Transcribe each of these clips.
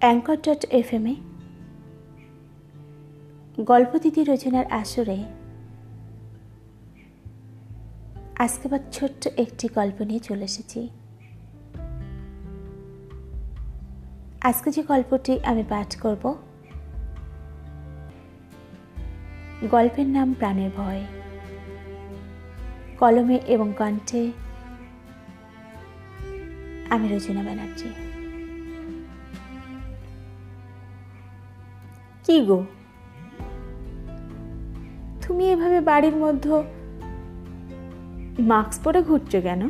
Anchor dot F এমে গল্পদিদি রচনার আসরে আজকে আবার ছোট্ট একটি গল্প নিয়ে চলে এসেছি। আজকে যে গল্পটি আমি পাঠ করব, গল্পের নাম প্রাণের ভয়। কলমে এবং কণ্ঠে আমি রচনা ব্যানার্জি। কি গো। তুমি এভাবে বাড়ির মধ্যে মাস্ক পরে ঘুরছো কেন?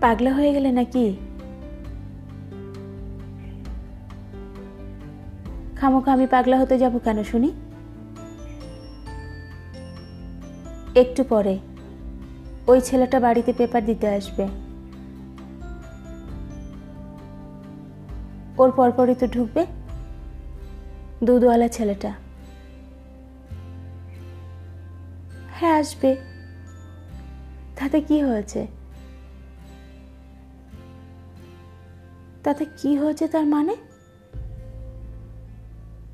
পাগলা হয়ে গেলে নাকি? খামোখা আমি পাগলা হতে যাব কেন শুনি? একটু পরে ওই ছেলেটা বাড়িতে পেপার দিতে আসবে। ওর পরপরই তো ঢুকবে। দুধওয়ালা ছেলেটা। হ্যাঁ আসবে। তাতে কি হয়েছে? তাতে কি হয়েছে তার মানে?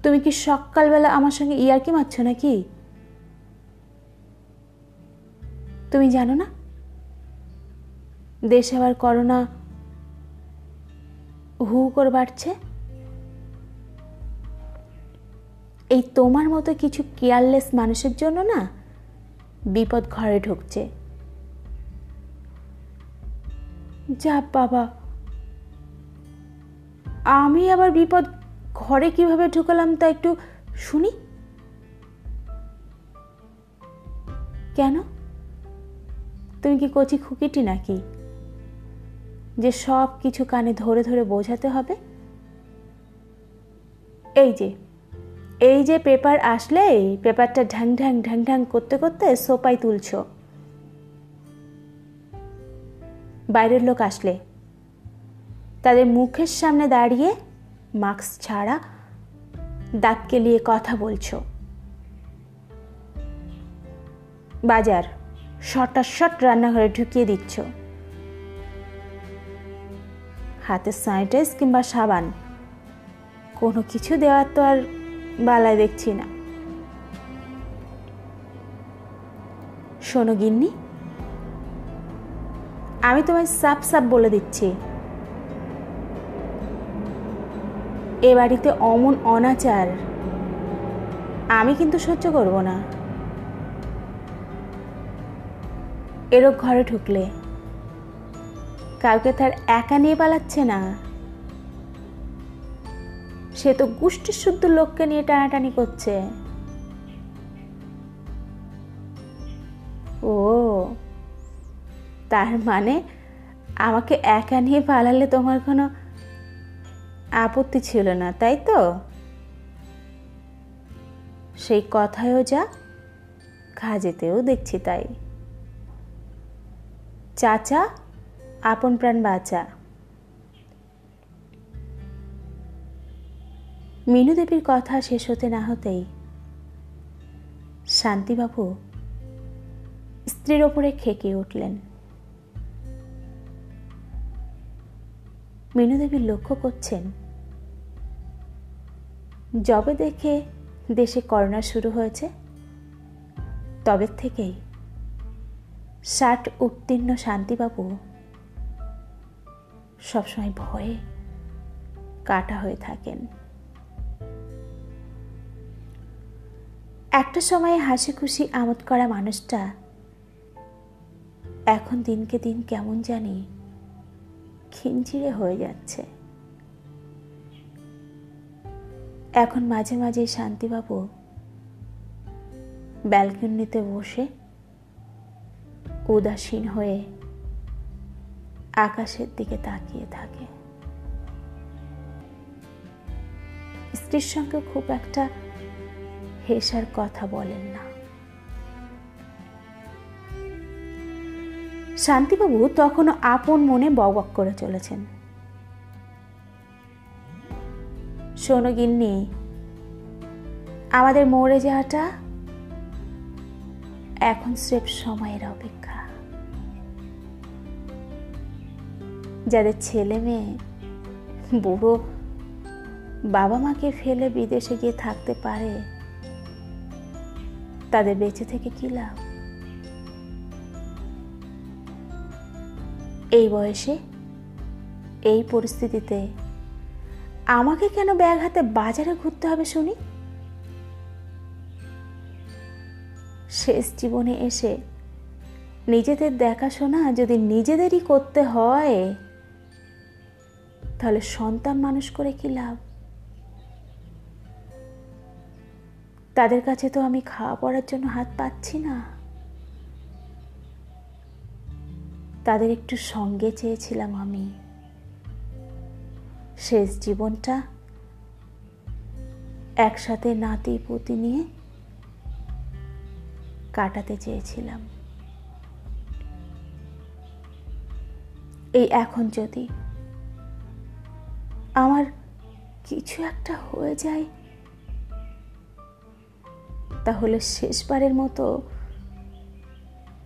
তুমি কি সকালবেলা আমার সঙ্গে ইয়ারকি মারছ নাকি? তুমি জানো না? দেশে আবার করোনা হু করে বাড়ছে। এই তোমার মতো কিছু কেয়ারলেস মানুষের জন্য না বিপদ ঘরে ঢুকছে। যা বাবা। আমি আবার বিপদ ঘরে কীভাবে ঢুকালাম তা একটু শুনি। কেন? তুমি কি কচি খুকিটি নাকি? যে সব কিছু কানে ধরে ধরে বোঝাতে হবে? এই যে এই যে পেপার আসলে, পেপারটা ঢ্যাং ঢ্যাং ঢ্যাং ঢ্যাং করতে করতে সোপাই তুলছ। বাইরের লোক আসলে। তাদের মুখের সামনে দাঁড়িয়ে মাস্ক ছাড়া দাঁত কেলিয়ে কথা বলছো। বাজার, শট রান্নাঘরে ঢুকিয়ে দিচ্ছ। হাতে স্যানিটাইজ কিংবা সাবান, কোনো কিছু দেওয়ার তো আর বালায় দেখছি না। শোনো গিন্নি, আমি তোমায় সাপ সাপ বলে দিচ্ছি। এ বাড়িতে অমন অনাচার, আমি কিন্তু সহ্য করব না। এরক ঘরে ঢুকলে, কাউকে তার একা নিয়ে পালাচ্ছে না। সে তো গোষ্ঠী শুদ্ধ লোককে নিয়ে টানাটানি করছে। ও, তার মানে আমাকে একা নিয়ে পালালে তোমার কোনো আপত্তি ছিল না, তাই তো? সেই কথায়ও যা কাজেতেও দেখছি তাই। চাচা, আপন প্রাণ বাঁচা। মিনু দেবীর কথা শেষ হতে না হতেই শান্তিবাবু স্ত্রীর ওপরে খেকে উঠলেন। মিনু দেবী লক্ষ্য করছেন, যবে দেখে দেশে করোনা শুরু হয়েছে, তবে থেকেই ষাট উত্তীর্ণ শান্তিবাবু সবসময় ভয়ে কাটা হয়ে থাকেন। একটা সময়ে হাসি খুশি আমোদ করা মানুষটা এখন দিনকে দিন কেমন জানি খিনচিড়ে হয়ে যাচ্ছে। এখন মাঝে মাঝে শান্তিবাবু ব্যালকনিতে বসে উদাসীন হয়ে আকাশের দিকে তাকিয়ে থাকে। স্ত্রীর সঙ্গে খুব একটা হেসার কথা বলেন না। শান্তিবাবু তখনও আপন মনে বক করে চলেছেন। শোনো গিন্নি, আমাদের মরে যাওয়াটা এখন স্রেফ সময়ের অপেক্ষা। যাদের ছেলে মেয়ে, বুড়ো বাবা মাকে ফেলে বিদেশে গিয়ে থাকতে পারে তাদের বেঁচে থেকে কি লাভ? এই বয়সে, এই পরিস্থিতিতে আমাকে কেন ব্যাগ হাতে বাজারে ঘুরতে হবে শুনি? শেষ জীবনে এসে নিজেদের দেখাশোনা যদি নিজেদেরই করতে হয়, তাহলে সন্তান মানুষ করে কি লাভ? তাদের কাছে তো আমি খাওয়া পড়ার জন্য হাত পাচ্ছি না। তাদের একটু সঙ্গে চেয়েছিলাম আমি। শেষ জীবনটা একসাথে নাতি পুতি নিয়ে কাটাতে চেয়েছিলাম। এই এখন যদি আমার কিছু একটা হয়ে যায় তাহলে শেষবারের মতো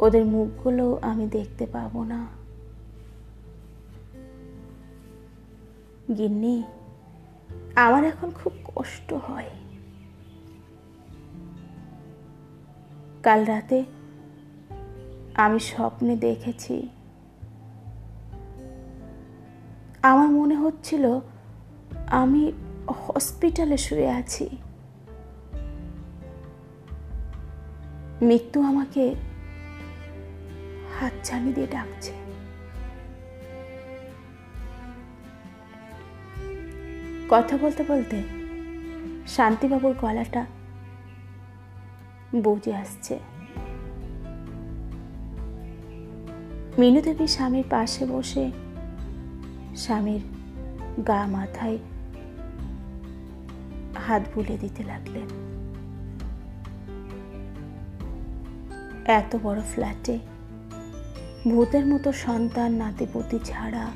ওদের মুখগুলো আমি দেখতে পাবো না। গিন্নি, আমার এখন খুব কষ্ট হয়। কাল রাতে আমি স্বপ্নে দেখেছি। আমার মনে হচ্ছিল আমি হসপিটালে শুয়ে আছি। মৃত্যু আমাকে হাত ছানি দিয়ে ডাকছে। কথা বলতে বলতে শান্তিবাবুর গলাটা বুঝে আসছে। মিনু দেবী স্বামীর পাশে বসে স্বামীর গা মাথায় হাত বুলে দিতে লাগলেন। এত বড় ফ্ল্যাটে। ভূতের মতো সন্তান, নাতিপতি ছাড়া।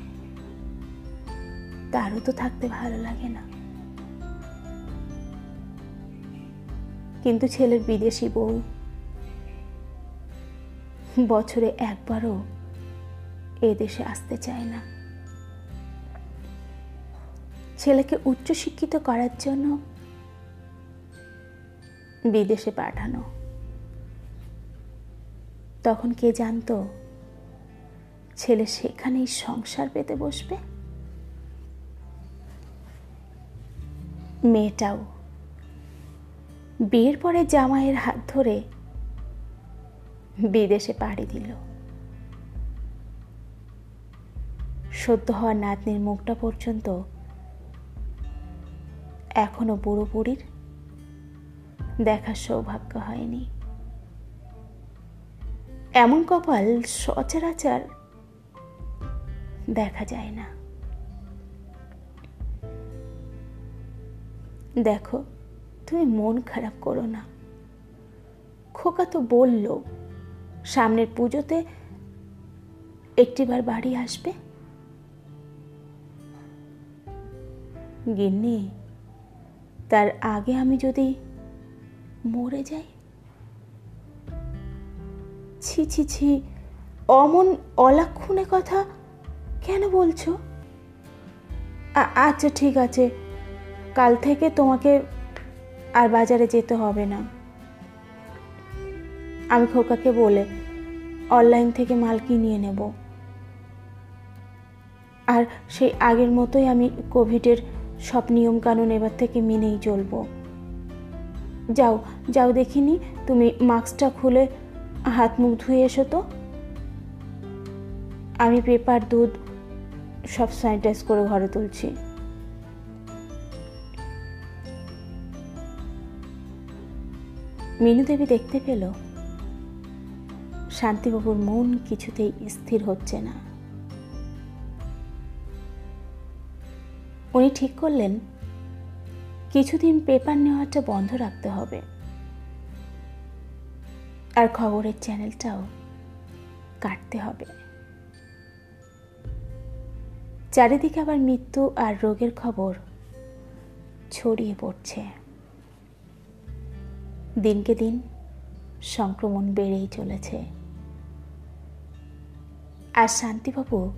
তারও তো থাকতে ভালো লাগে না। কিন্তু ছেলের বিদেশি বউ। বছরে একবারও এ দেশে আসতে চায় না। ছেলেকে উচ্চশিক্ষিত করার জন্য বিদেশে পাঠানো। তখন কে জানতো ছেলে সেখানেই সংসার পেতে বসবে? মেয়েটাও। বিয়ের পরে জামাইয়ের হাত ধরে বিদেশে পাড়ি দিল। সদ্য হওয়া নাতনির মুখটা পর্যন্ত এখনও বুড়ো বুড়ির দেখার সৌভাগ্য হয়নি। এমন কপাল সচরাচর দেখা যায় না। দেখো, তুমি মন খারাপ করো না। খোকা তো বলল, সামনের পুজোতে একটিবার বাড়ি আসবে। গিন্নি, তার আগে আমি যদি মরে যাই? ছি ছি ছি। অমন অলাক্ষণে কথা কেন বলছো? আচ্ছা ঠিক আছে। কাল থেকে তোমাকে আর বাজারে যেতে হবে না। আমি খোকাকে বলে অনলাইন থেকে মাল কিনিয়ে নেব। আর সেই আগের মতোই আমি কোভিডের সব নিয়মকানুন এবার থেকে মেনেই চলবো। যাও যাও দেখিনি, তুমি মাস্কটা খুলে হাত মুখ ধুয়ে এসো তো। আমি পেপার, দুধ সব স্যানিটাইজ করে ঘরে তুলছি। মিনু দেবী দেখতে পেল, শান্তিবাবুর মন কিছুতেই স্থির হচ্ছে না। উনি ঠিক করলেন, কিছুদিন পেপার নেওয়াটা বন্ধ রাখতে হবে। আর খবরের চ্যানেলটাও কাটতে হবে। চারিদিকে আবার মৃত্যু আর রোগের খবর ছড়িয়ে পড়ছে। দিনকে দিন সংক্রমণ বেড়েই চলেছে। আর শান্তিবাবু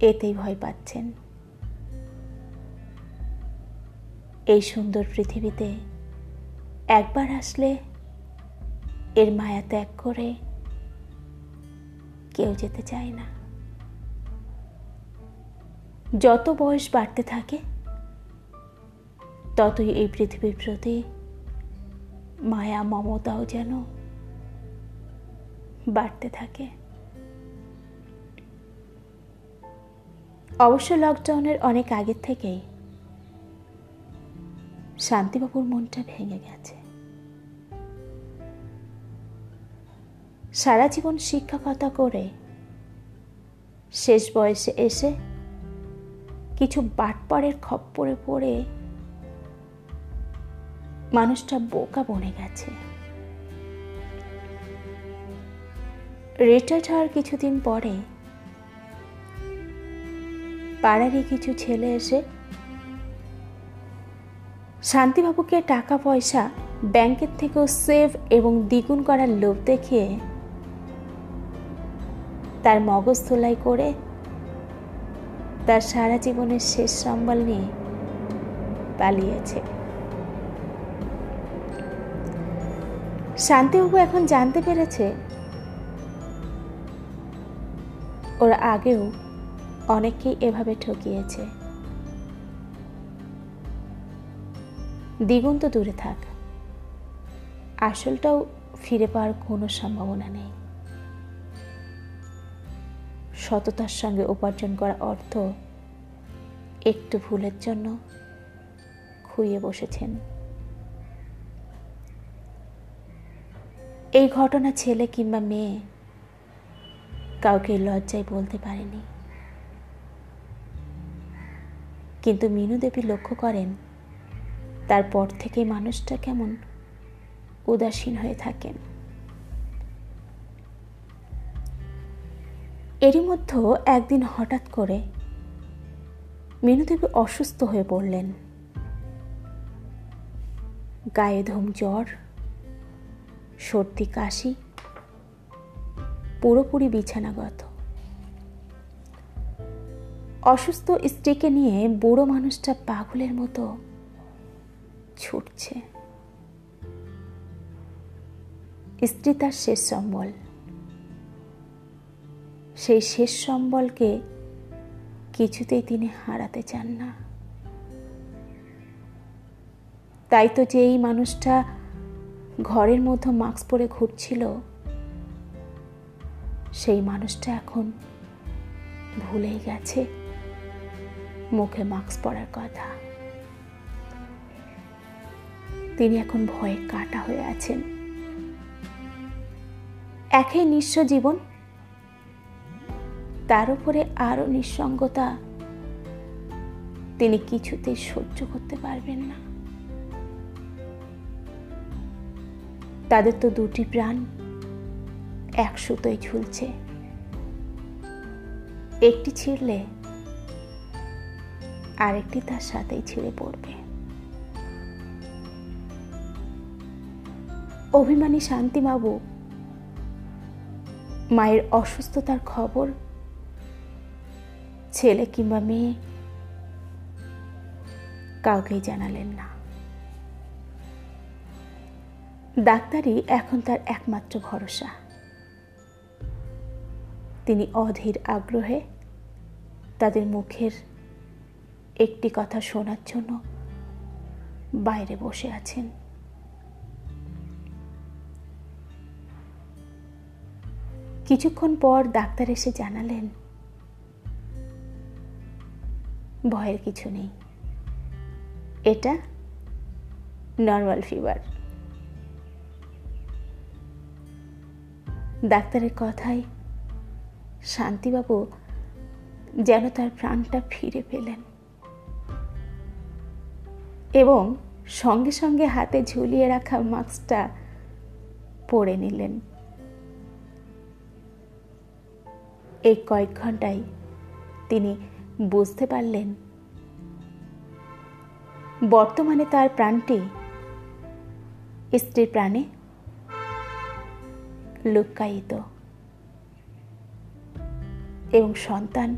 এতেই ভয় পাচ্ছেন। এই সুন্দর পৃথিবীতে একবার আসলে এর মায়া ত্যাগ করে কেউ যেতে চায় না। যত বয়স বাড়তে থাকে, ততই এই পৃথিবীর প্রতি মায়া, মমতাও যেন বাড়তে থাকে। অবশ্য লকডাউনের অনেক আগের থেকেই শান্তিবাবুর মনটা ভেঙে গেছে। সারা জীবন শিক্ষকতা করে শেষ বয়সে এসে কিছু বাটপাড়ের খপ্পরে পড়ে মানুষটা বোকা বনে গেছে। রিটায়ার্ড হওয়ার কিছুদিন পরে পাড়ারই কিছু ছেলে এসে শান্তিবাবুকে টাকা পয়সা ব্যাংকের থেকেও সেভ এবং দ্বিগুণ করার লোভ দেখিয়ে তার মগজ তোলাই করে তার সারা জীবনের শেষ সম্বল নিয়ে পালিয়েছে। শান্তিবাবু এখন জানতে পেরেছে ওরা আগেও অনেককেই এভাবে ঠকিয়েছে। দ্বিগুণ তো দূরে থাক, আসলটাও ফিরে পাওয়ার কোনো সম্ভাবনা নেই। সততার সঙ্গে উপার্জন করা অর্থ একটু ভুলের জন্য খুইয়ে বসেছেন। এই ঘটনা ছেলে কিংবা মেয়ে কাউকে লজ্জায় বলতে পারেনি। কিন্তু মিনু দেবী লক্ষ্য করেন, তারপর থেকে মানুষটা কেমন উদাসীন হয়ে থাকেন। এরই মধ্যে একদিন হঠাৎ করে মিনুদেবী অসুস্থ হয়ে পড়লেন। গায়ে ধুম জ্বর, সর্দি কাশি, পুরোপুরি বিছানাগত। অসুস্থ স্ত্রীকে নিয়ে বুড়ো মানুষটা পাগলের মতো ছুটছে। স্ত্রী তার শেষ সম্বল। সেই শেষ সম্বলকে কিছুতেই তিনি হারাতে চান না। তাই তো যে এই মানুষটা ঘরের মধ্যে মাস্ক পরে ঘুরছিল, সেই মানুষটা এখন ভুলেই গেছে মুখে মাস্ক পরার কথা। তিনি এখন ভয়ে কাটা হয়ে আছেন। একই নিঃস্ব জীবন তার উপরে আরও নিঃসঙ্গতা। তিনি কিছুতেই সহ্য করতে পারবেন না। তাদের তো দুটি প্রাণ এক সুতোয় ঝুলছে। একটি ছিঁড়লে আরেকটি তার সাথেই ছিঁড়ে পড়বে। অভিমানী শান্তিবাবু, মায়ের অসুস্থতার খবর ছেলে কিংবা মেয়ে কাউকেই জানালেন না। ডাক্তারই এখন তার একমাত্র ভরসা। তিনি অধীর আগ্রহে তাদের মুখের একটি কথা শোনার জন্য বাইরে বসে আছেন। কিছুক্ষণ পর ডাক্তার এসে জানালেন ভয়ের কিছু নেই। এটা নর্মাল ফিভার ডাক্তারের কথায় শান্তিবাবু যেন তার প্রাণটা ফিরে পেলেন এবং সঙ্গে সঙ্গে হাতে ঝুলিয়ে রাখা মাস্কটা পরে নিলেন। এই কয়েক ঘন্টায় তিনি বুঝতে পারলেন? বর্তমানে তার প্রাণটি স্ত্রীর প্রাণে লুকায়িত এবং সন্তান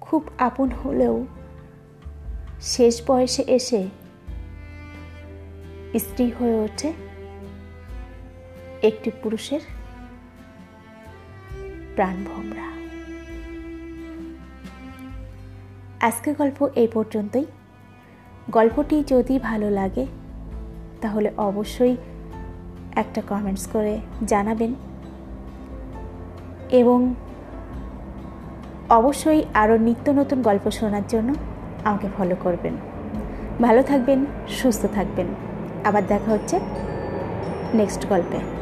খুব আপন হলেও শেষ বয়সে এসে স্ত্রী হয়ে ওঠে একটি পুরুষের প্রাণভোমরা। আজকের গল্প এই পর্যন্তই। গল্পটি যদি ভালো লাগে, তাহলে অবশ্যই একটা কমেন্টস করে জানাবেন। এবং অবশ্যই আরও নিত্য নতুন গল্প শোনার জন্য আমাকে ফলো করবেন। ভালো থাকবেন, সুস্থ থাকবেন। আবার দেখা হচ্ছে নেক্সট গল্পে।